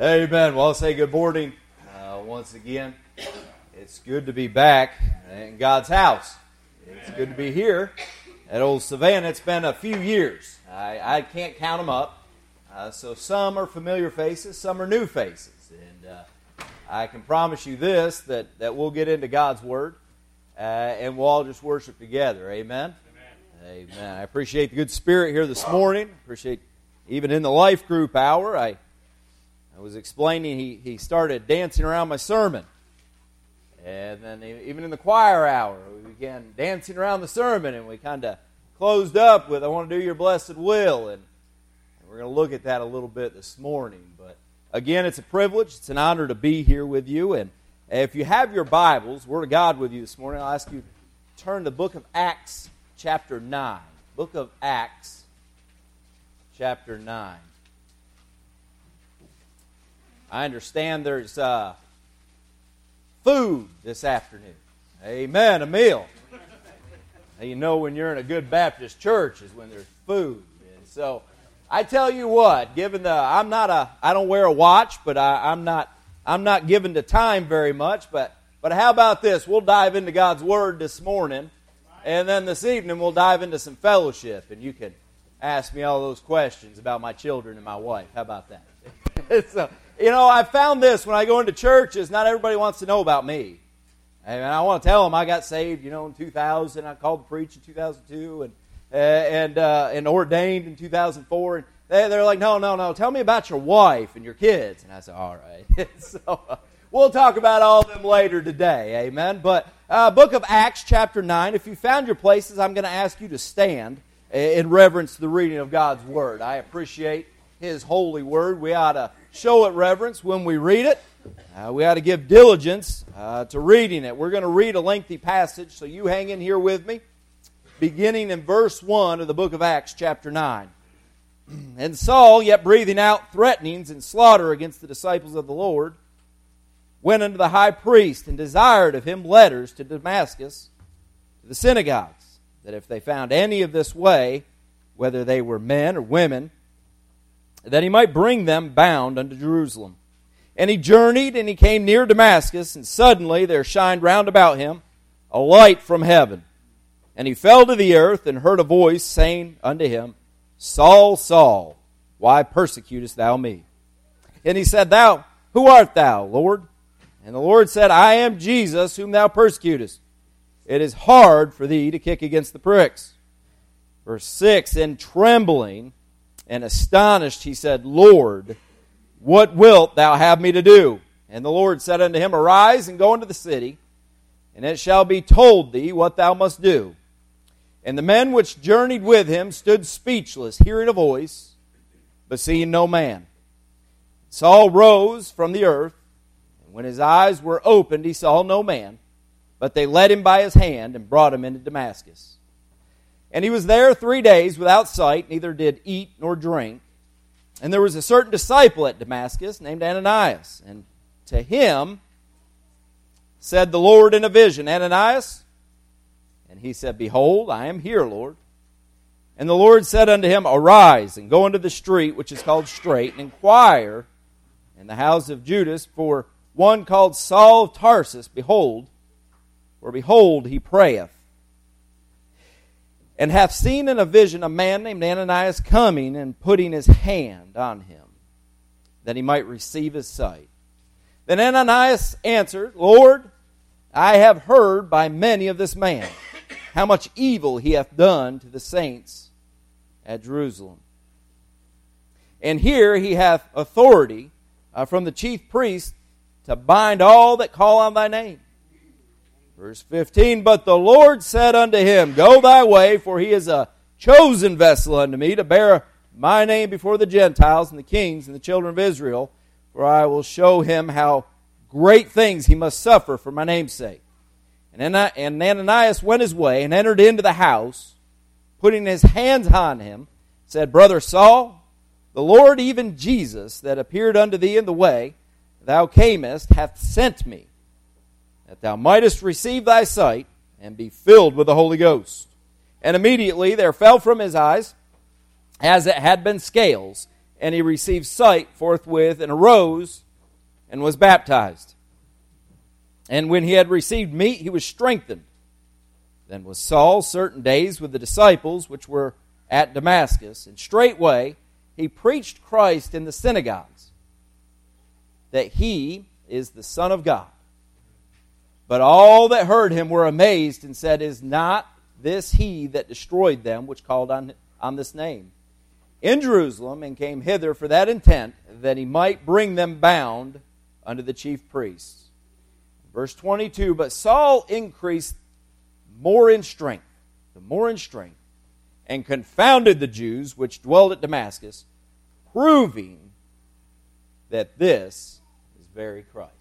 Amen. Well, I'll say good morning uh, once again. It's good to be back in God's house. It's good to be here at Old Savannah. It's been a few years. I, I can't count them up. Uh, so some are familiar faces, some are new faces. And uh, I can promise you this that, that we'll get into God's Word uh, and we'll all just worship together. Amen? Amen. Amen. I appreciate the good spirit here this morning. Appreciate even in the life group hour. I I was explaining, he, he started dancing around my sermon. And then even in the choir hour, we began dancing around the sermon, and we kind of closed up with, I want to do your blessed will. And we're going to look at that a little bit this morning. But again, it's a privilege, it's an honor to be here with you. And if you have your Bibles, Word of God with you this morning, I'll ask you to turn to the book of Acts, chapter 9. Book of Acts, chapter 9. I understand there's uh, food this afternoon. Amen. A meal. you know when you're in a good Baptist church is when there's food. And so I tell you what, given the I'm not a I don't wear a watch, but I, I'm not I'm not given to time very much. But but how about this? We'll dive into God's Word this morning, and then this evening we'll dive into some fellowship, and you can ask me all those questions about my children and my wife. How about that? so, you know, I found this when I go into churches, not everybody wants to know about me. And I want to tell them I got saved, you know, in 2000. I called to preach in 2002 and, uh, and, uh, and ordained in 2004. And they, they're like, no, no, no, tell me about your wife and your kids. And I said, all right. so uh, we'll talk about all of them later today. Amen. But uh, book of Acts, chapter 9. If you found your places, I'm going to ask you to stand in reverence to the reading of God's word. I appreciate his holy word. We ought to show it reverence when we read it. Uh, we ought to give diligence uh, to reading it. We're going to read a lengthy passage, so you hang in here with me, beginning in verse 1 of the book of Acts, chapter 9. And Saul, yet breathing out threatenings and slaughter against the disciples of the Lord, went unto the high priest and desired of him letters to Damascus, to the synagogues, that if they found any of this way, whether they were men or women, that he might bring them bound unto Jerusalem. And he journeyed, and he came near Damascus, and suddenly there shined round about him a light from heaven. And he fell to the earth, and heard a voice saying unto him, Saul, Saul, why persecutest thou me? And he said, Thou, who art thou, Lord? And the Lord said, I am Jesus, whom thou persecutest. It is hard for thee to kick against the pricks. Verse 6 And trembling, and astonished, he said, Lord, what wilt thou have me to do? And the Lord said unto him, Arise and go into the city, and it shall be told thee what thou must do. And the men which journeyed with him stood speechless, hearing a voice, but seeing no man. Saul rose from the earth, and when his eyes were opened, he saw no man, but they led him by his hand and brought him into Damascus. And he was there three days without sight, neither did eat nor drink. And there was a certain disciple at Damascus named Ananias. And to him said the Lord in a vision, Ananias? And he said, Behold, I am here, Lord. And the Lord said unto him, Arise and go into the street which is called Straight, and inquire in the house of Judas for one called Saul of Tarsus. Behold, for behold, he prayeth and hath seen in a vision a man named Ananias coming and putting his hand on him, that he might receive his sight. Then Ananias answered, Lord, I have heard by many of this man how much evil he hath done to the saints at Jerusalem. And here he hath authority uh, from the chief priest to bind all that call on thy name. Verse 15, But the Lord said unto him, Go thy way, for he is a chosen vessel unto me to bear my name before the Gentiles and the kings and the children of Israel, for I will show him how great things he must suffer for my name's sake. And Ananias went his way and entered into the house, putting his hands on him, said, Brother Saul, the Lord, even Jesus, that appeared unto thee in the way, thou camest, hath sent me that thou mightest receive thy sight and be filled with the Holy Ghost. And immediately there fell from his eyes, as it had been scales, and he received sight forthwith and arose and was baptized. And when he had received meat, he was strengthened. Then was Saul certain days with the disciples which were at Damascus, and straightway he preached Christ in the synagogues, that he is the Son of God. But all that heard him were amazed and said, Is not this he that destroyed them which called on, on this name? In Jerusalem, and came hither for that intent, that he might bring them bound unto the chief priests. Verse 22 But Saul increased more in strength, the more in strength, and confounded the Jews which dwelled at Damascus, proving that this is very Christ.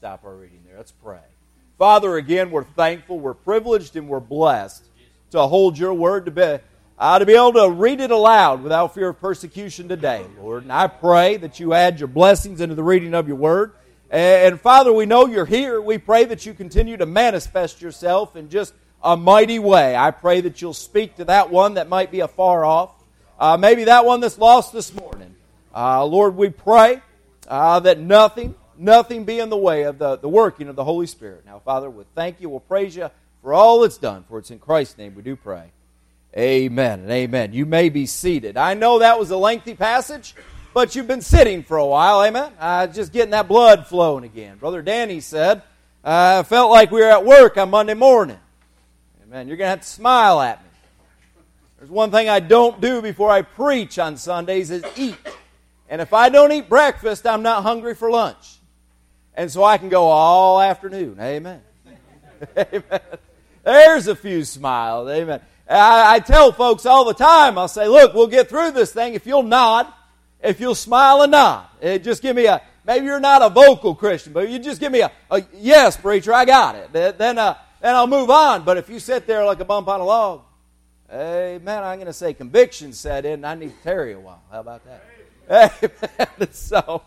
Stop our reading there. Let's pray. Father, again, we're thankful, we're privileged, and we're blessed to hold your word to be, uh, to be able to read it aloud without fear of persecution today, Lord. And I pray that you add your blessings into the reading of your word. And Father, we know you're here. We pray that you continue to manifest yourself in just a mighty way. I pray that you'll speak to that one that might be afar off, uh, maybe that one that's lost this morning. Uh, Lord, we pray uh, that nothing, nothing be in the way of the, the working of the Holy Spirit. Now, Father, we thank you. We'll praise you for all it's done, for it's in Christ's name we do pray. Amen and amen. You may be seated. I know that was a lengthy passage but you've been sitting for a while, amen? Uh, just getting that blood flowing again. Brother Danny said, I uh, felt like we were at work on Monday morning. Amen. You're going to have to smile at me. There's one thing I don't do before I preach on Sundays is eat. And if I don't eat breakfast, I'm not hungry for lunch. And so I can go all afternoon. Amen. Amen. There's a few smiles. Amen. I, I tell folks all the time, I'll say, look, we'll get through this thing if you'll nod if you'll smile and nod. Eh, just give me a, maybe you're not a vocal Christian, but you just give me a, a yes, preacher, I got it. Then, uh, then I'll move on. But if you sit there like a bump on a log, amen, I'm going to say conviction set in and I need to tarry a while. How about that? Amen. so,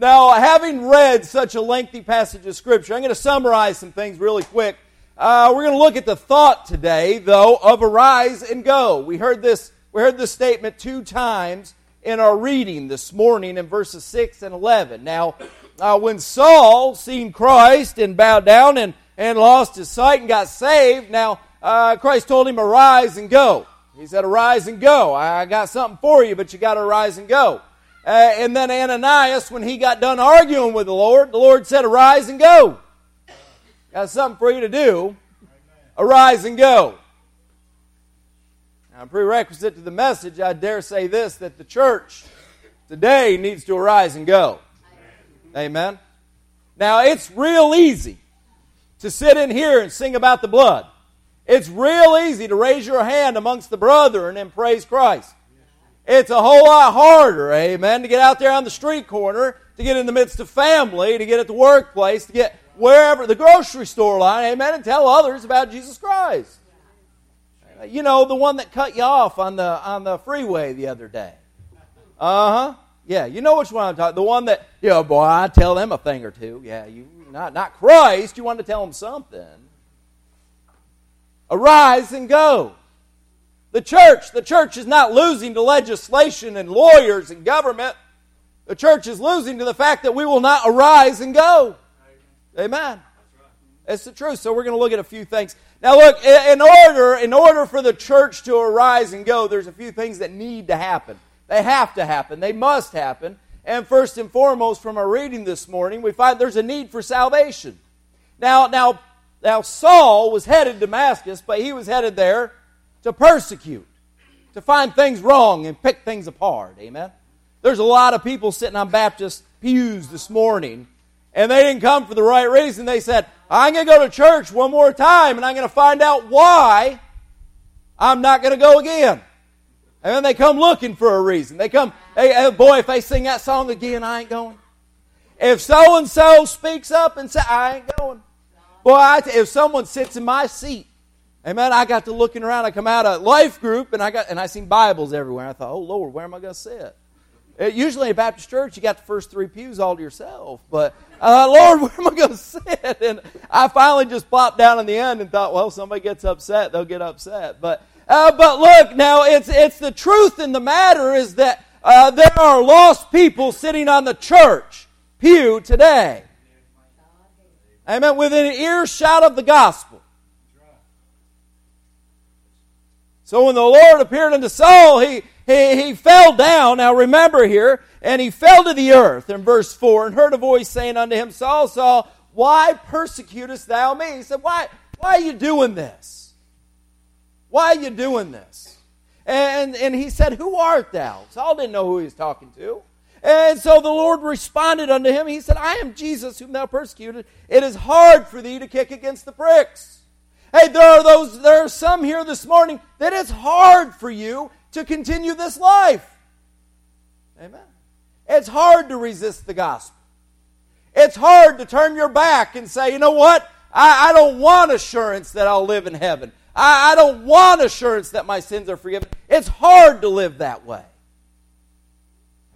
now, having read such a lengthy passage of Scripture, I'm going to summarize some things really quick. Uh, we're going to look at the thought today, though, of arise and go. We heard this, we heard this statement two times in our reading this morning in verses 6 and 11. Now, uh, when Saul seen Christ and bowed down and, and lost his sight and got saved, now uh, Christ told him, Arise and go. He said, Arise and go. I got something for you, but you got to arise and go. Uh, and then Ananias, when he got done arguing with the Lord, the Lord said, Arise and go. Got something for you to do. Arise and go. Now, prerequisite to the message, I dare say this that the church today needs to arise and go. Amen. Now, it's real easy to sit in here and sing about the blood. It's real easy to raise your hand amongst the brethren and praise Christ. It's a whole lot harder, amen, to get out there on the street corner, to get in the midst of family, to get at the workplace, to get wherever, the grocery store line, amen, and tell others about Jesus Christ. You know, the one that cut you off on the on the freeway the other day. Uh huh. Yeah, you know which one I'm talking. The one that, you know, boy, I tell them a thing or two. Yeah, you not not Christ. You want to tell them something. Arise and go. The church, the church is not losing to legislation and lawyers and government. The church is losing to the fact that we will not arise and go. Amen. It's the truth. So we're going to look at a few things. Now look, in order, in order for the church to arise and go, there's a few things that need to happen. They have to happen. They must happen. And first and foremost, from our reading this morning, we find there's a need for salvation. Now, now, now Saul was headed to Damascus, but he was headed there to persecute, to find things wrong and pick things apart. Amen. There's a lot of people sitting on Baptist pews this morning, and they didn't come for the right reason. They said, I'm going to go to church one more time and I'm going to find out why I'm not going to go again. And then they come looking for a reason. They come, hey, hey boy, if they sing that song again, I ain't going. If so and so speaks up and says, I ain't going. Boy, I, if someone sits in my seat, amen, I got to looking around. I come out of life group and I got and I seen Bibles everywhere. I thought, oh Lord, where am I going to sit? It, usually in a Baptist church, you got the first three pews all to yourself. But uh, Lord, where am I going to sit? And I finally just plopped down in the end and thought, well, somebody gets upset, they'll get upset. But uh, but look, now it's it's the truth in the matter is that uh, there are lost people sitting on the church pew today. Amen. Within an earshot of the gospel. So when the Lord appeared unto Saul, he, he, he fell down. Now remember here, and he fell to the earth in verse 4 and heard a voice saying unto him, Saul, Saul, why persecutest thou me? He said, Why, why are you doing this? Why are you doing this? And, and he said, Who art thou? Saul didn't know who he was talking to. And so the Lord responded unto him. He said, I am Jesus whom thou persecuted. It is hard for thee to kick against the pricks. Hey, there are those, there are some here this morning that it's hard for you to continue this life. Amen. It's hard to resist the gospel. It's hard to turn your back and say, you know what? I, I don't want assurance that I'll live in heaven. I, I don't want assurance that my sins are forgiven. It's hard to live that way.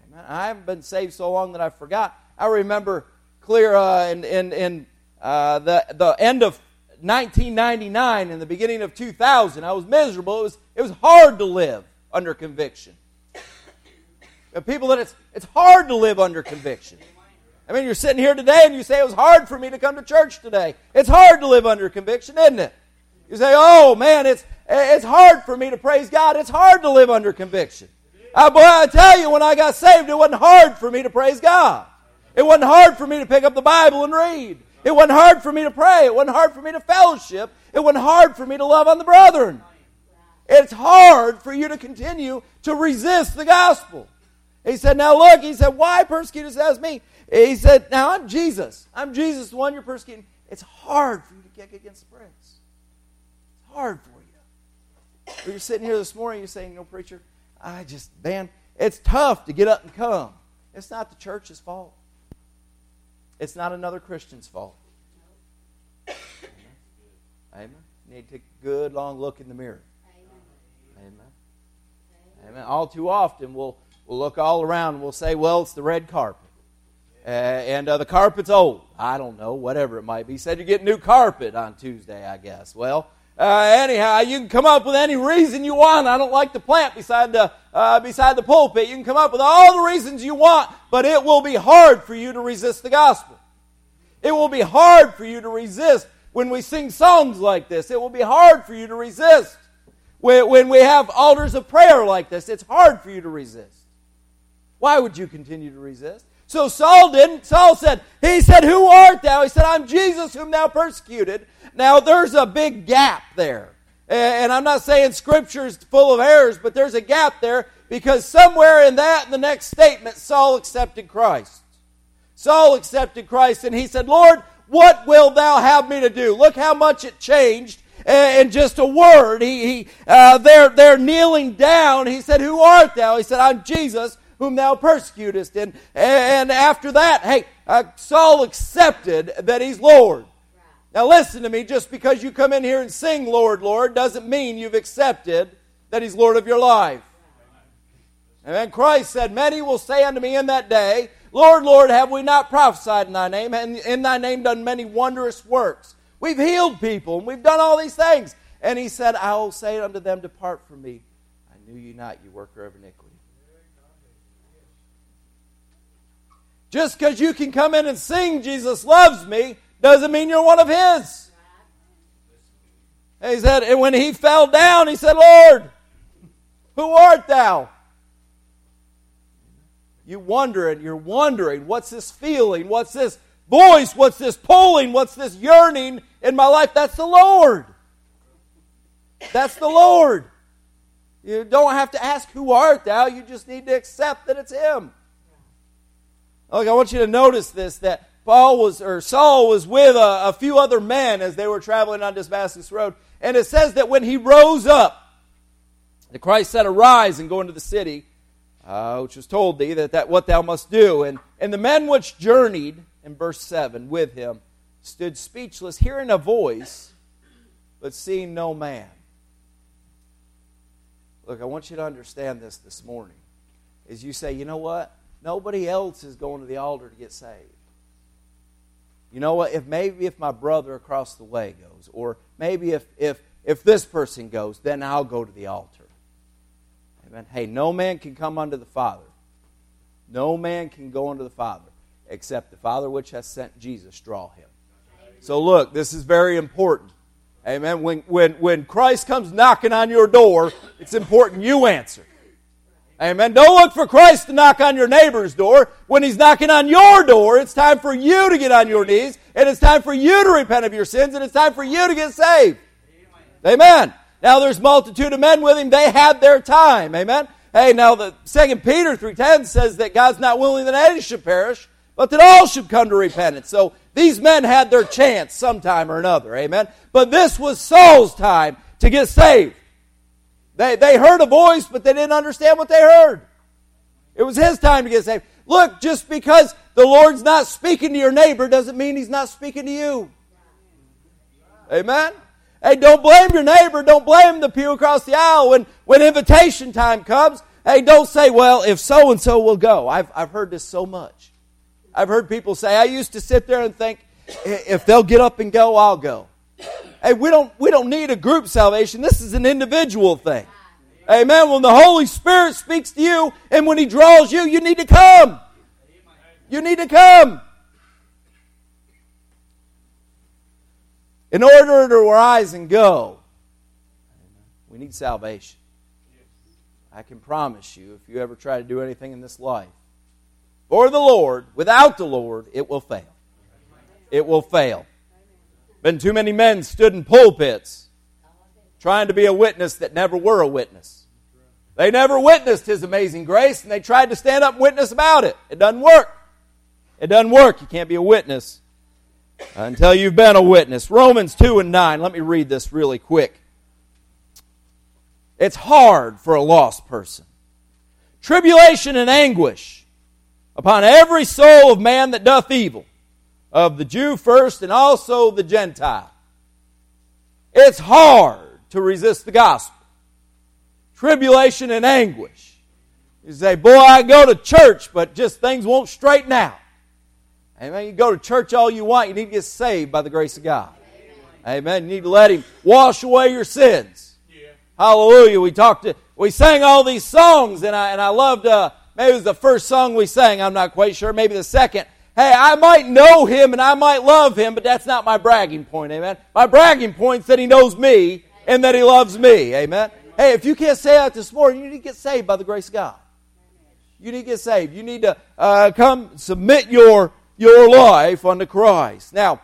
Amen. I haven't been saved so long that I forgot. I remember clear uh, in, in, in uh, the, the end of 1999 and the beginning of 2000. I was miserable. It was, it was hard to live under conviction. People that it's, it's hard to live under conviction. I mean, you're sitting here today and you say it was hard for me to come to church today. It's hard to live under conviction, isn't it? You say, oh man, it's, it's hard for me to praise God. It's hard to live under conviction. Uh, boy, I tell you, when I got saved, it wasn't hard for me to praise God. It wasn't hard for me to pick up the Bible and read. It wasn't hard for me to pray. It wasn't hard for me to fellowship. It wasn't hard for me to love on the brethren. It's hard for you to continue to resist the gospel. He said, Now look, he said, Why persecutest thou me? He said, Now I'm Jesus. I'm Jesus, the one you're persecuting. It's hard for you to kick against the pricks. It's hard for you. Or you're sitting here this morning, you're saying, know, preacher, I just, man, it's tough to get up and come. It's not the church's fault. It's not another Christian's fault. Amen. Amen. You need to take a good long look in the mirror. Amen. Amen. Amen. All too often we'll, we'll look all around and we'll say, well, it's the red carpet. Uh, and uh, the carpet's old. I don't know, whatever it might be. Said you get new carpet on Tuesday, I guess. Well, uh, anyhow, you can come up with any reason you want. I don't like the plant beside the uh, beside the pulpit. You can come up with all the reasons you want, but it will be hard for you to resist the gospel. It will be hard for you to resist when we sing songs like this. It will be hard for you to resist when, when we have altars of prayer like this. It's hard for you to resist. Why would you continue to resist? So Saul didn't. Saul said, He said, Who art thou? He said, I'm Jesus whom thou persecuted. Now there's a big gap there. And I'm not saying Scripture is full of errors, but there's a gap there because somewhere in that, in the next statement, Saul accepted Christ. Saul accepted Christ and he said, Lord, what will thou have me to do? Look how much it changed in just a word. He, he uh, they're, they're kneeling down. He said, Who art thou? He said, I'm Jesus whom thou persecutest. And, and after that, hey, uh, Saul accepted that he's Lord. Now listen to me, just because you come in here and sing Lord, Lord, doesn't mean you've accepted that he's Lord of your life. And then Christ said, Many will say unto me in that day, Lord, Lord, have we not prophesied in thy name, and in thy name done many wondrous works? We've healed people, and we've done all these things. And he said, I will say unto them, Depart from me. I knew you not, you worker of iniquity. Just because you can come in and sing, Jesus loves me, doesn't mean you're one of his. he said, and when he fell down, he said, Lord, who art thou? You wonder and you're wondering, what's this feeling? What's this voice? What's this pulling? What's this yearning in my life? That's the Lord. That's the Lord. You don't have to ask, Who art thou? You just need to accept that it's Him. Look, I want you to notice this that Paul was, or Saul was with a, a few other men as they were traveling on Damascus Road. And it says that when he rose up, the Christ said, Arise and go into the city, uh, which was told thee that, that what thou must do. And, and the men which journeyed, in verse 7, with him, stood speechless, hearing a voice, but seeing no man. Look, I want you to understand this this morning. Is you say, you know what? Nobody else is going to the altar to get saved. You know what? If maybe if my brother across the way goes, or maybe if if if this person goes, then I'll go to the altar. Amen. Hey, no man can come unto the Father No man can go unto the Father except the Father which has sent Jesus draw him. So look, this is very important. Amen. When, when, when Christ comes knocking on your door, it's important you answer. Amen. Don't look for Christ to knock on your neighbor's door. When he's knocking on your door, it's time for you to get on your knees, and it's time for you to repent of your sins, and it's time for you to get saved. Amen. Now there's multitude of men with him. They had their time. Amen. Hey, now the second Peter 3.10 says that God's not willing that any should perish, but that all should come to repentance. So these men had their chance sometime or another. Amen. But this was Saul's time to get saved. They, they heard a voice, but they didn't understand what they heard. It was his time to get saved. Look, just because the Lord's not speaking to your neighbor doesn't mean he's not speaking to you. Amen? Hey, don't blame your neighbor. Don't blame the pew across the aisle. When, when invitation time comes, hey, don't say, well, if so and so will go. I've, I've heard this so much. I've heard people say, I used to sit there and think, if they'll get up and go, I'll go. Hey, we don't, we don't need a group salvation. This is an individual thing. Amen. When the Holy Spirit speaks to you and when He draws you, you need to come. You need to come. In order to rise and go, we need salvation. I can promise you, if you ever try to do anything in this life for the Lord, without the Lord, it will fail. It will fail. Been too many men stood in pulpits trying to be a witness that never were a witness. They never witnessed His amazing grace, and they tried to stand up and witness about it. It doesn't work. It doesn't work. You can't be a witness until you've been a witness. Romans 2 and 9. Let me read this really quick. It's hard for a lost person. Tribulation and anguish upon every soul of man that doth evil of the Jew first and also the Gentile. It's hard to resist the gospel. Tribulation and anguish. You say, boy, I go to church, but just things won't straighten out. Amen. You go to church all you want, you need to get saved by the grace of God. Amen. Amen. You need to let Him wash away your sins. Yeah. Hallelujah. We talked to, we sang all these songs, and I and I loved. Uh, maybe it was the first song we sang. I'm not quite sure. Maybe the second. Hey, I might know him and I might love him, but that's not my bragging point, amen? My bragging point is that he knows me and that he loves me, amen? Hey, if you can't say that this morning, you need to get saved by the grace of God. You need to get saved. You need to uh, come submit your, your life unto Christ. Now,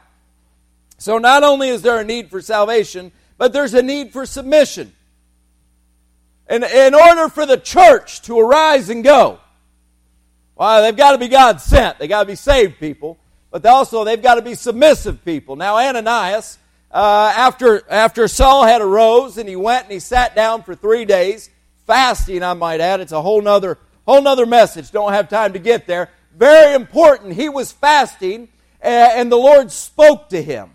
so not only is there a need for salvation, but there's a need for submission. And in order for the church to arise and go, well, they've got to be God sent. They've got to be saved people. But also, they've got to be submissive people. Now, Ananias, uh, after, after Saul had arose and he went and he sat down for three days, fasting, I might add. It's a whole nother, whole nother message. Don't have time to get there. Very important. He was fasting and the Lord spoke to him.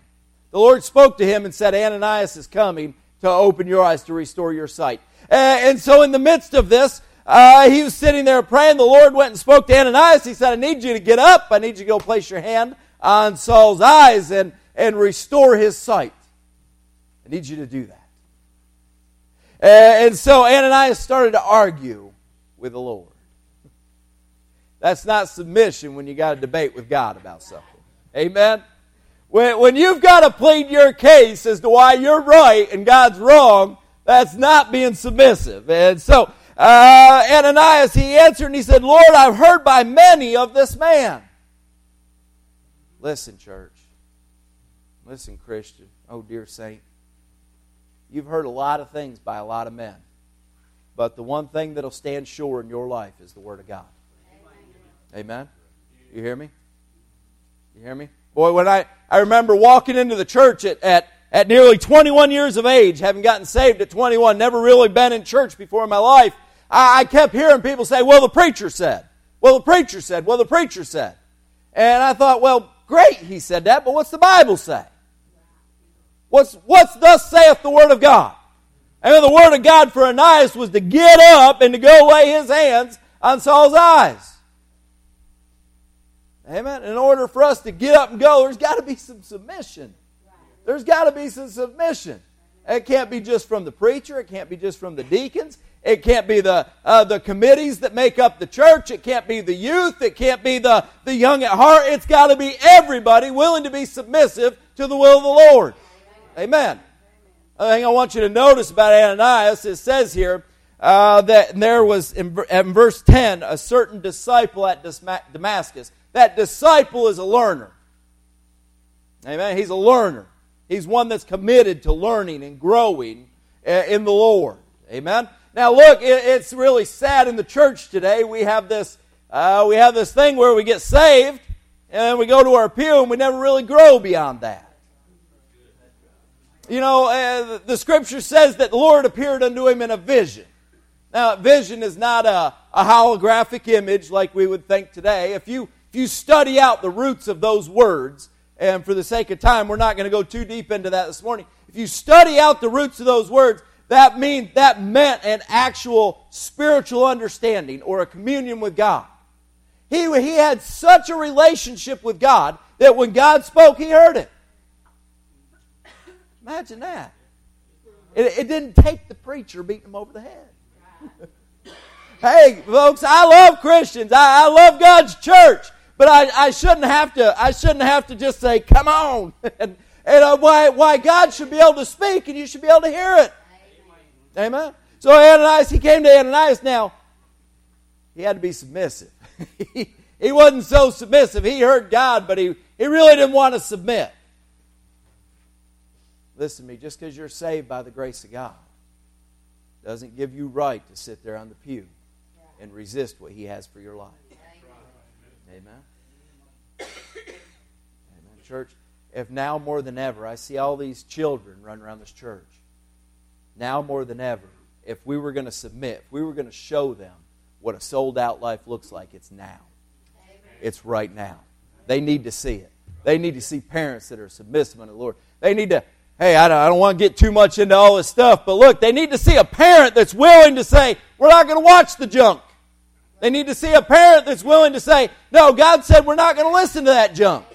The Lord spoke to him and said, Ananias is coming to open your eyes to restore your sight. And so, in the midst of this, uh, he was sitting there praying. The Lord went and spoke to Ananias. He said, I need you to get up. I need you to go place your hand on Saul's eyes and, and restore his sight. I need you to do that. And so Ananias started to argue with the Lord. That's not submission when you got a debate with God about something. Amen? When, when you've got to plead your case as to why you're right and God's wrong, that's not being submissive. And so uh, Ananias, he answered and he said, Lord, I've heard by many of this man. Listen, church. Listen, Christian. Oh, dear saint. You've heard a lot of things by a lot of men. But the one thing that'll stand sure in your life is the Word of God. Amen. You hear me? You hear me? Boy, when I, I remember walking into the church at, at, at nearly 21 years of age, having gotten saved at 21, never really been in church before in my life, I, I kept hearing people say, well, the preacher said. Well, the preacher said. Well, the preacher said. And I thought, well, great, he said that, but what's the Bible say? What's, what's thus saith the Word of God? And the Word of God for Ananias was to get up and to go lay his hands on Saul's eyes. Amen. In order for us to get up and go, there's got to be some submission. There's got to be some submission. It can't be just from the preacher. It can't be just from the deacons. It can't be the, uh, the committees that make up the church. It can't be the youth. It can't be the, the young at heart. It's got to be everybody willing to be submissive to the will of the Lord. Amen. Other thing I want you to notice about Ananias, it says here uh, that there was, in, in verse 10, a certain disciple at Damascus. That disciple is a learner. Amen. He's a learner. He's one that's committed to learning and growing uh, in the Lord. Amen. Now, look, it's really sad in the church today. We have this, uh, we have this thing where we get saved and we go to our pew and we never really grow beyond that. You know, uh, the scripture says that the Lord appeared unto him in a vision. Now, vision is not a, a holographic image like we would think today. If you, if you study out the roots of those words, and for the sake of time, we're not going to go too deep into that this morning. If you study out the roots of those words, that means that meant an actual spiritual understanding or a communion with God. He, he had such a relationship with God that when God spoke, he heard it. Imagine that. It, it didn't take the preacher beating him over the head. hey, folks, I love Christians. I, I love God's church. But I, I shouldn't have to, I shouldn't have to just say, come on. and and uh, why, why God should be able to speak and you should be able to hear it. Amen. So Ananias, he came to Ananias now. He had to be submissive. he, he wasn't so submissive. He heard God, but he, he really didn't want to submit. Listen to me, just because you're saved by the grace of God doesn't give you right to sit there on the pew and resist what He has for your life. Amen. Amen. Church, if now more than ever, I see all these children run around this church, now more than ever, if we were going to submit, if we were going to show them what a sold out life looks like, it's now. It's right now. They need to see it. They need to see parents that are submissive unto the Lord. They need to hey, I don't, I don't want to get too much into all this stuff, but look, they need to see a parent that's willing to say, we're not going to watch the junk. They need to see a parent that's willing to say, no, God said we're not going to listen to that junk.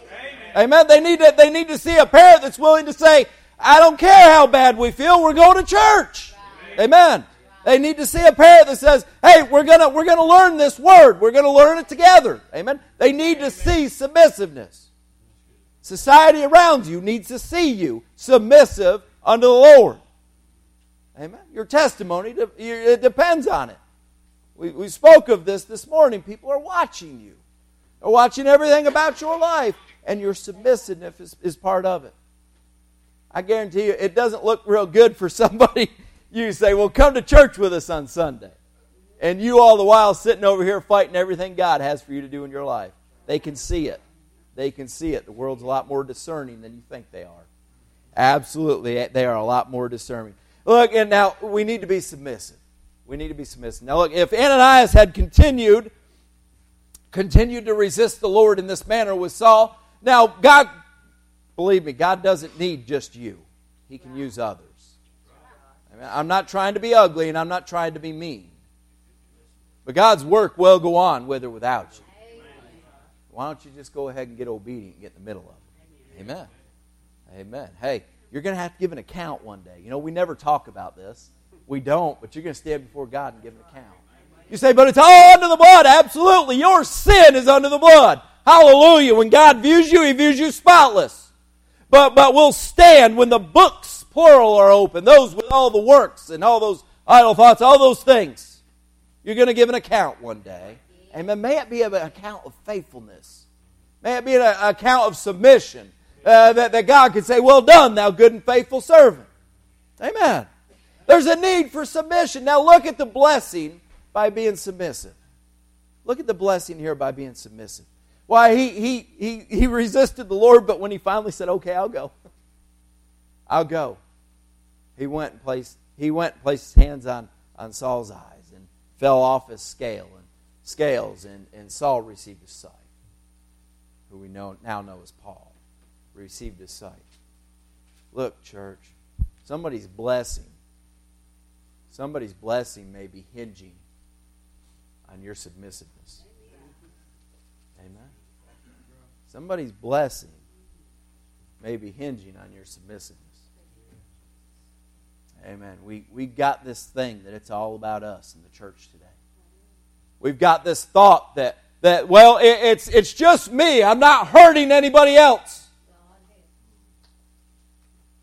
Amen. Amen. They need to, they need to see a parent that's willing to say, I don't care how bad we feel, we're going to church. Amen. Amen. They need to see a parent that says, hey, we're gonna, we're gonna learn this word. We're gonna learn it together. Amen. They need to see submissiveness. Society around you needs to see you submissive unto the Lord. Amen. Your testimony, it depends on it. We, we spoke of this this morning. People are watching you, they're watching everything about your life, and your submissiveness is, is part of it. I guarantee you, it doesn't look real good for somebody. You say, Well, come to church with us on Sunday. And you all the while sitting over here fighting everything God has for you to do in your life. They can see it they can see it. The world's a lot more discerning than you think they are. Absolutely, eh, they are a lot more discerning. Look, and now we need to be submissive. We need to be submissive. Now, look, if Ananias had continued, continued to resist the Lord in this manner with Saul, now God, believe me, God doesn't need just you. He can use others. I'm not trying to be ugly and I'm not trying to be mean. But God's work will go on with or without you. Why don't you just go ahead and get obedient and get in the middle of it? Amen. Amen. Hey, you're going to have to give an account one day. You know, we never talk about this. We don't, but you're going to stand before God and give an account. You say, but it's all under the blood. Absolutely. Your sin is under the blood. Hallelujah. When God views you, He views you spotless. But, but we'll stand when the books, plural, are open. Those with all the works and all those idle thoughts, all those things. You're going to give an account one day. Amen. May it be an account of faithfulness. May it be an account of submission. Uh, that, that God can say, Well done, thou good and faithful servant. Amen. There's a need for submission. Now look at the blessing by being submissive. Look at the blessing here by being submissive. Why, he, he, he, he resisted the Lord, but when he finally said, Okay, I'll go. I'll go. He went and placed, he went and placed his hands on, on Saul's eyes and fell off his scale and scales, and, and Saul received his sight, who we know, now know as Paul, received his sight. Look, church, somebody's blessing, somebody's blessing may be hinging on your submissiveness. Amen. Somebody's blessing may be hinging on your submissiveness. Amen. We, we got this thing that it's all about us in the church today. We've got this thought that, that well, it, it's, it's just me. I'm not hurting anybody else.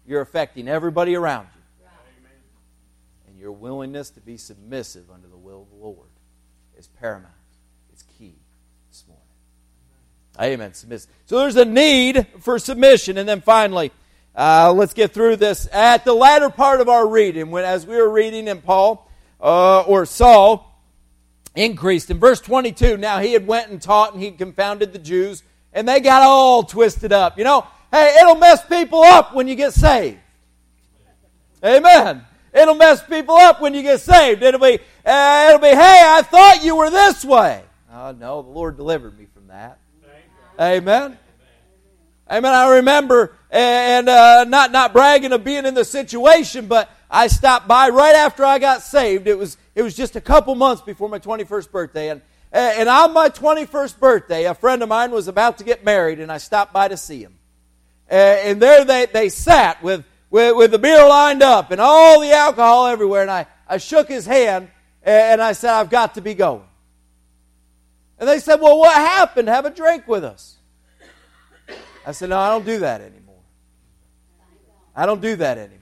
You're affecting everybody around you. And your willingness to be submissive under the will of the Lord is paramount. It's key this morning. Amen. So there's a need for submission. And then finally, uh, let's get through this. At the latter part of our reading, when as we were reading in Paul uh, or Saul increased in verse 22. Now he had went and taught and he confounded the Jews, and they got all twisted up. You know, hey, it'll mess people up when you get saved. Amen. It'll mess people up when you get saved. It'll be, uh, it'll be, hey, I thought you were this way. Oh no, the Lord delivered me from that. Amen. Amen. I remember, and uh, not not bragging of being in the situation, but I stopped by right after I got saved. It was it was just a couple months before my 21st birthday, and and on my 21st birthday, a friend of mine was about to get married, and I stopped by to see him. And there they they sat with with, with the beer lined up and all the alcohol everywhere, and I I shook his hand and I said, I've got to be going. And they said, Well, what happened? Have a drink with us. I said, No, I don't do that anymore. I don't do that anymore.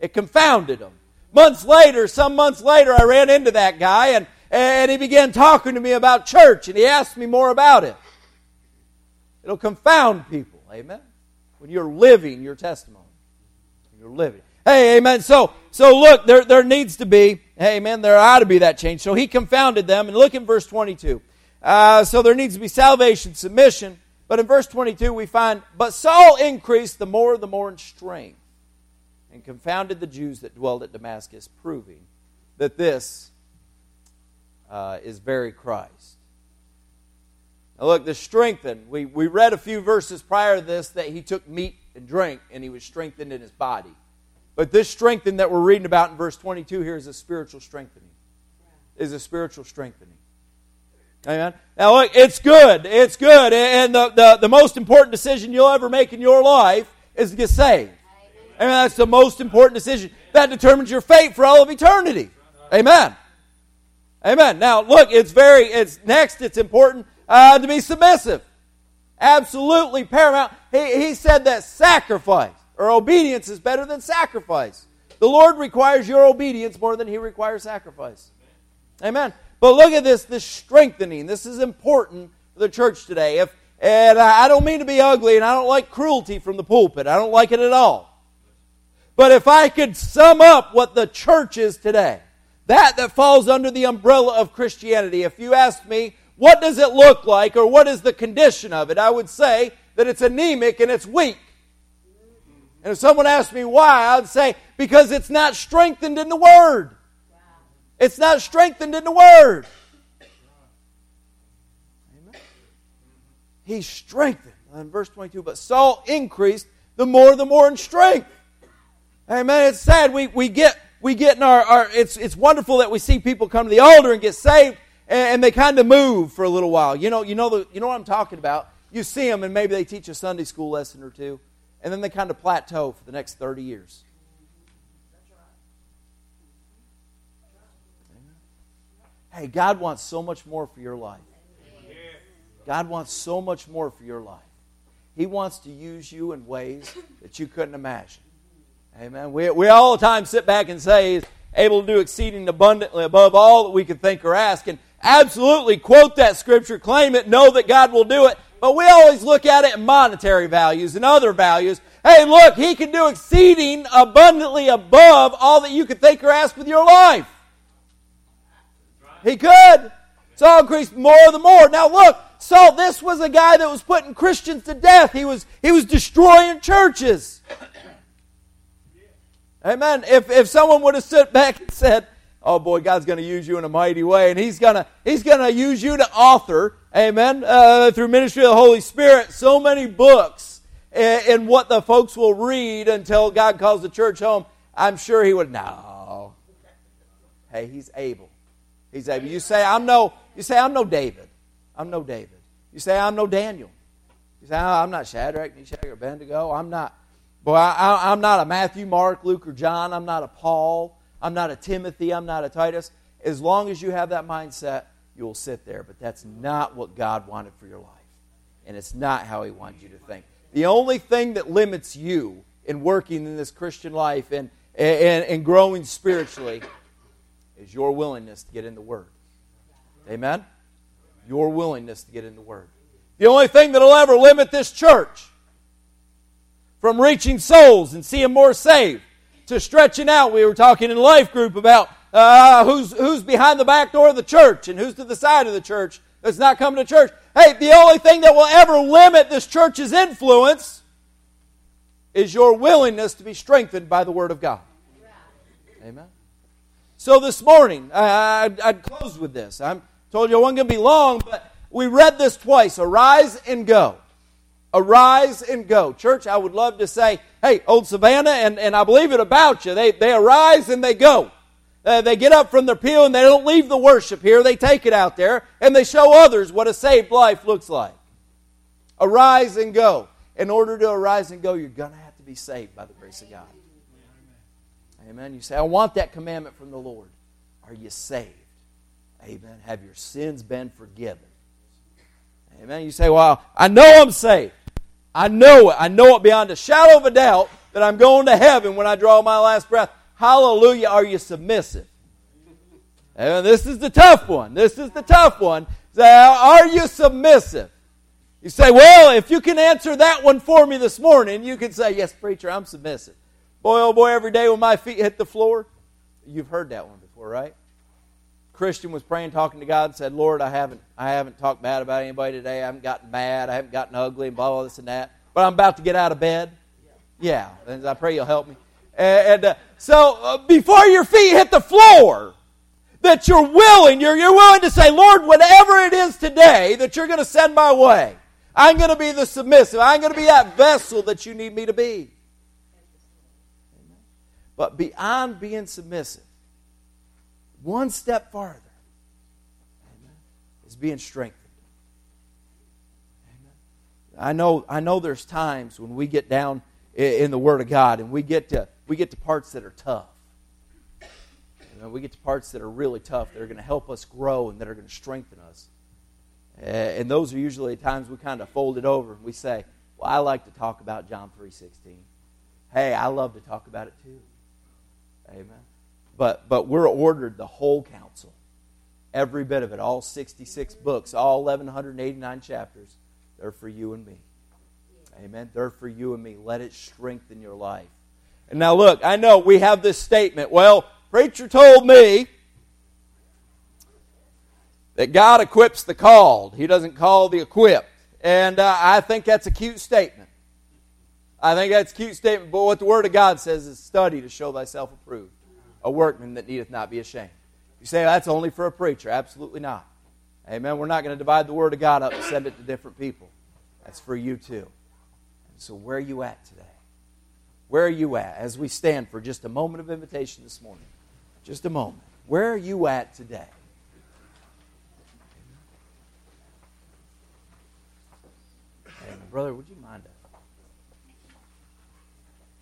It confounded them. Months later, some months later, I ran into that guy and, and he began talking to me about church and he asked me more about it. It'll confound people, amen? When you're living your testimony. You're living. Hey, amen. So, so look, there, there needs to be, hey, amen, there ought to be that change. So he confounded them. And look in verse 22. Uh, so there needs to be salvation, submission, but in verse 22, we find, But Saul increased the more, the more in strength, and confounded the Jews that dwelled at Damascus, proving that this uh, is very Christ. Now, look, the strengthened. We, we read a few verses prior to this that he took meat and drink, and he was strengthened in his body. But this strengthening that we're reading about in verse 22 here is a spiritual strengthening. Is a spiritual strengthening. Amen. Now, look, it's good. It's good. And the, the, the most important decision you'll ever make in your life is to get saved. Amen. That's the most important decision. That determines your fate for all of eternity. Amen. Amen. Now, look, it's very, it's next, it's important uh, to be submissive. Absolutely paramount. He, he said that sacrifice or obedience is better than sacrifice. The Lord requires your obedience more than He requires sacrifice. Amen. But look at this, this strengthening. This is important for the church today. If, and I don't mean to be ugly, and I don't like cruelty from the pulpit. I don't like it at all. But if I could sum up what the church is today, that that falls under the umbrella of Christianity, if you ask me, what does it look like or what is the condition of it, I would say that it's anemic and it's weak. And if someone asked me why, I'd say because it's not strengthened in the Word. It's not strengthened in the Word. Amen. He's strengthened. In verse 22, but Saul increased the more, the more in strength. Amen. It's sad. We, we get, we get in our, our it's, it's wonderful that we see people come to the altar and get saved and, and they kind of move for a little while. You know, you know, the, you know what I'm talking about. You see them and maybe they teach a Sunday school lesson or two and then they kind of plateau for the next 30 years. Hey, God wants so much more for your life. God wants so much more for your life. He wants to use you in ways that you couldn't imagine. Amen. We, we all the time sit back and say, He's able to do exceeding abundantly above all that we could think or ask. And absolutely quote that scripture, claim it, know that God will do it. But we always look at it in monetary values and other values. Hey, look, He can do exceeding abundantly above all that you could think or ask with your life. He could. Saul increased more the more. Now look, Saul, this was a guy that was putting Christians to death. He was, he was destroying churches. Amen. If, if someone would have stood back and said, oh boy, God's going to use you in a mighty way, and He's going to, he's going to use you to author, amen, uh, through ministry of the Holy Spirit, so many books in, in what the folks will read until God calls the church home, I'm sure He would, no. Hey, He's able. He's able. You say, I'm no, you say, I'm no David. I'm no David. You say, I'm no Daniel. You say, oh, I'm not Shadrach, Meshach, or Abednego. I'm not. Boy, I, am not a Matthew, Mark, Luke, or John. I'm not a Paul. I'm not a Timothy. I'm not a Titus. As long as you have that mindset, you will sit there. But that's not what God wanted for your life. And it's not how He wanted you to think. The only thing that limits you in working in this Christian life and, and, and growing spiritually is your willingness to get in the Word. Amen? Your willingness to get in the Word. The only thing that will ever limit this church from reaching souls and seeing more saved to stretching out. We were talking in life group about uh, who's, who's behind the back door of the church and who's to the side of the church that's not coming to church. Hey, the only thing that will ever limit this church's influence is your willingness to be strengthened by the Word of God. Amen. So this morning, I, I'd, I'd close with this. I told you I wasn't going to be long, but we read this twice. Arise and go. Arise and go. Church, I would love to say, hey, Old Savannah, and, and I believe it about you. They, they arise and they go. Uh, they get up from their pew and they don't leave the worship here. They take it out there and they show others what a saved life looks like. Arise and go. In order to arise and go, you're going to have to be saved by the grace of God. Amen. You say, I want that commandment from the Lord. Are you saved? Amen. Have your sins been forgiven? Amen. You say, Well, I know I'm saved. I know it. I know it beyond a shadow of a doubt that I'm going to heaven when I draw my last breath. Hallelujah. Are you submissive? And this is the tough one. This is the tough one. Are you submissive? You say, Well, if you can answer that one for me this morning, you can say, Yes, preacher, I'm submissive. Boy, oh boy, every day when my feet hit the floor. You've heard that one before, right? Christian was praying, talking to God, and said, Lord, I haven't, I haven't talked bad about anybody today. I haven't gotten mad. I haven't gotten ugly and blah, blah, this and that. But I'm about to get out of bed. Yeah, and I pray you'll help me. And, and uh, so uh, before your feet hit the floor, that you're willing, you're, you're willing to say, Lord, whatever it is today that you're going to send my way, I'm going to be the submissive. I'm going to be that vessel that you need me to be. But beyond being submissive, one step farther is being strengthened. I know, I know there's times when we get down in the Word of God and we get to, we get to parts that are tough. You know, we get to parts that are really tough that are going to help us grow and that are going to strengthen us. And those are usually times we kind of fold it over and we say, well, I like to talk about John 3.16. Hey, I love to talk about it too. Amen. But, but we're ordered the whole counsel, every bit of it, all 66 books, all 1,189 chapters. They're for you and me. Amen. They're for you and me. Let it strengthen your life. And now, look, I know we have this statement. Well, preacher told me that God equips the called, He doesn't call the equipped. And uh, I think that's a cute statement. I think that's a cute statement, but what the Word of God says is study to show thyself approved a workman that needeth not be ashamed. You say that's only for a preacher. Absolutely not. Amen. We're not going to divide the Word of God up and send it to different people. That's for you too. So, where are you at today? Where are you at as we stand for just a moment of invitation this morning? Just a moment. Where are you at today? Brother, would you mind? Uh,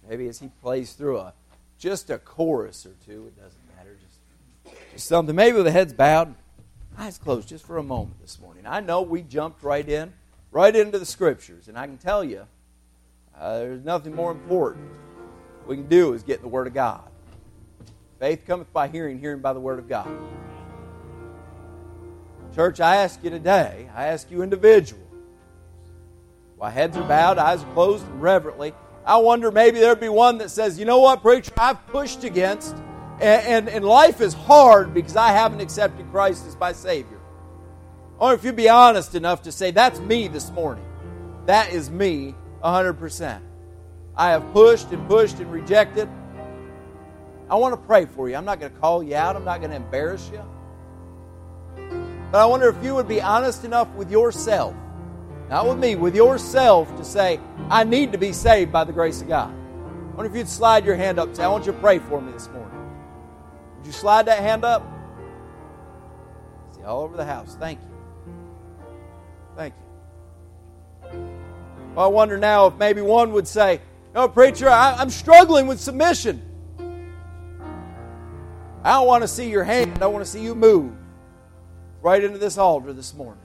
Maybe as he plays through a just a chorus or two. It doesn't matter. Just, just something. Maybe with the heads bowed, eyes closed, just for a moment this morning. I know we jumped right in, right into the scriptures, and I can tell you, uh, there's nothing more important we can do is get the Word of God. Faith cometh by hearing, hearing by the Word of God. Church, I ask you today, I ask you individual, while heads are bowed, eyes are closed, and reverently, I wonder maybe there'd be one that says, you know what, preacher, I've pushed against, and, and, and life is hard because I haven't accepted Christ as my Savior. Or if you'd be honest enough to say, that's me this morning. That is me 100%. I have pushed and pushed and rejected. I want to pray for you. I'm not going to call you out, I'm not going to embarrass you. But I wonder if you would be honest enough with yourself not with me, with yourself to say, I need to be saved by the grace of God. I wonder if you'd slide your hand up say, I want you to pray for me this morning. Would you slide that hand up? See, all over the house. Thank you. Thank you. Well, I wonder now if maybe one would say, No, preacher, I, I'm struggling with submission. I don't want to see your hand. I want to see you move right into this altar this morning.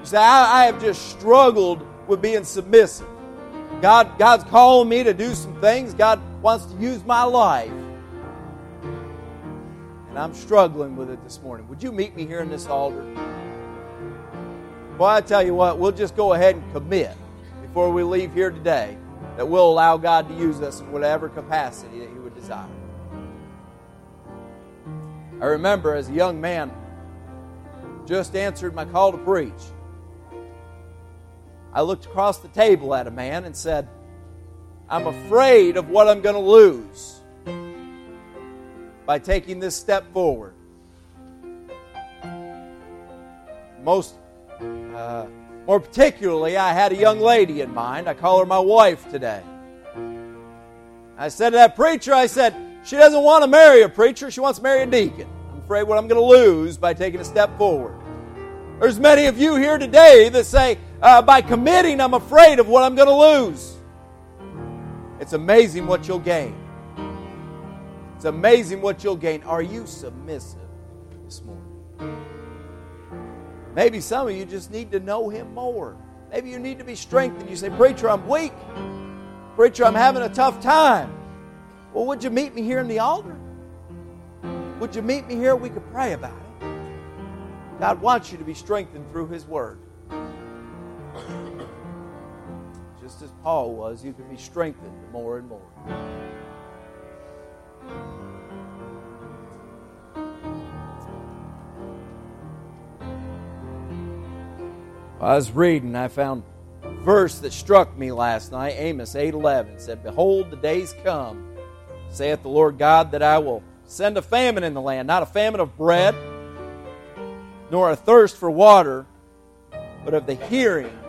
You say, I, I have just struggled with being submissive. God, God's calling me to do some things. God wants to use my life. And I'm struggling with it this morning. Would you meet me here in this altar? Well, I tell you what, we'll just go ahead and commit before we leave here today that we'll allow God to use us in whatever capacity that He would desire. I remember as a young man, just answered my call to preach. I looked across the table at a man and said, I'm afraid of what I'm going to lose by taking this step forward. Most, uh, more particularly, I had a young lady in mind. I call her my wife today. I said to that preacher, I said, she doesn't want to marry a preacher, she wants to marry a deacon. I'm afraid what I'm going to lose by taking a step forward. There's many of you here today that say, uh, by committing, I'm afraid of what I'm going to lose. It's amazing what you'll gain. It's amazing what you'll gain. Are you submissive this morning? Maybe some of you just need to know Him more. Maybe you need to be strengthened. You say, Preacher, I'm weak. Preacher, I'm having a tough time. Well, would you meet me here in the altar? Would you meet me here? We could pray about it. God wants you to be strengthened through His Word. Just as Paul was, you can be strengthened more and more. I was reading, I found a verse that struck me last night. Amos 8:11 said, "Behold, the days come, saith the Lord God, that I will send a famine in the land, not a famine of bread, nor a thirst for water, but of the hearing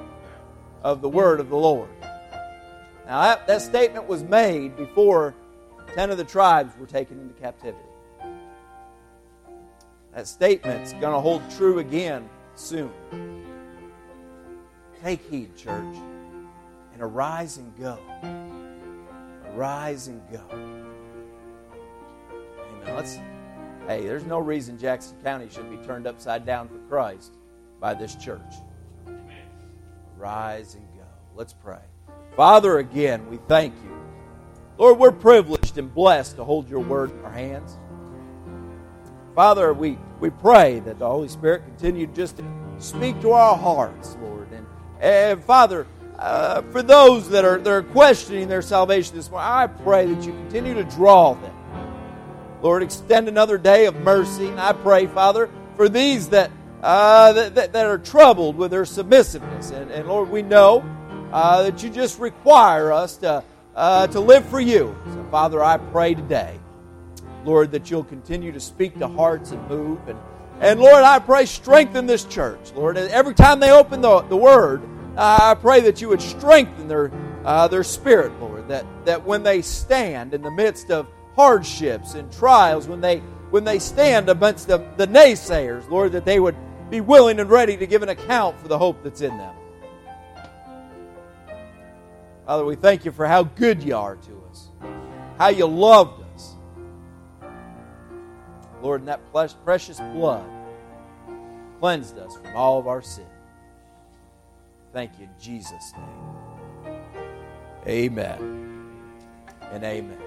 of the word of the Lord. Now, that, that statement was made before 10 of the tribes were taken into captivity. That statement's going to hold true again soon. Take heed, church, and arise and go. Arise and go. Amen. Let's Hey, there's no reason Jackson County should be turned upside down for Christ by this church. Rise and go. Let's pray. Father, again, we thank you. Lord, we're privileged and blessed to hold your word in our hands. Father, we, we pray that the Holy Spirit continue just to speak to our hearts, Lord. And, and Father, uh, for those that are, that are questioning their salvation this morning, I pray that you continue to draw them Lord, extend another day of mercy. And I pray, Father, for these that, uh, that, that, are troubled with their submissiveness. And, and Lord, we know uh, that you just require us to, uh, to live for you. So, Father, I pray today, Lord, that you'll continue to speak to hearts and move. And, and Lord, I pray, strengthen this church. Lord, every time they open the, the Word, uh, I pray that you would strengthen their, uh, their spirit, Lord, that, that when they stand in the midst of hardships and trials, when they when they stand amongst the, the naysayers, Lord, that they would be willing and ready to give an account for the hope that's in them. Father, we thank you for how good you are to us, how you loved us. Lord, in that precious blood cleansed us from all of our sin. Thank you in Jesus' name. Amen and amen.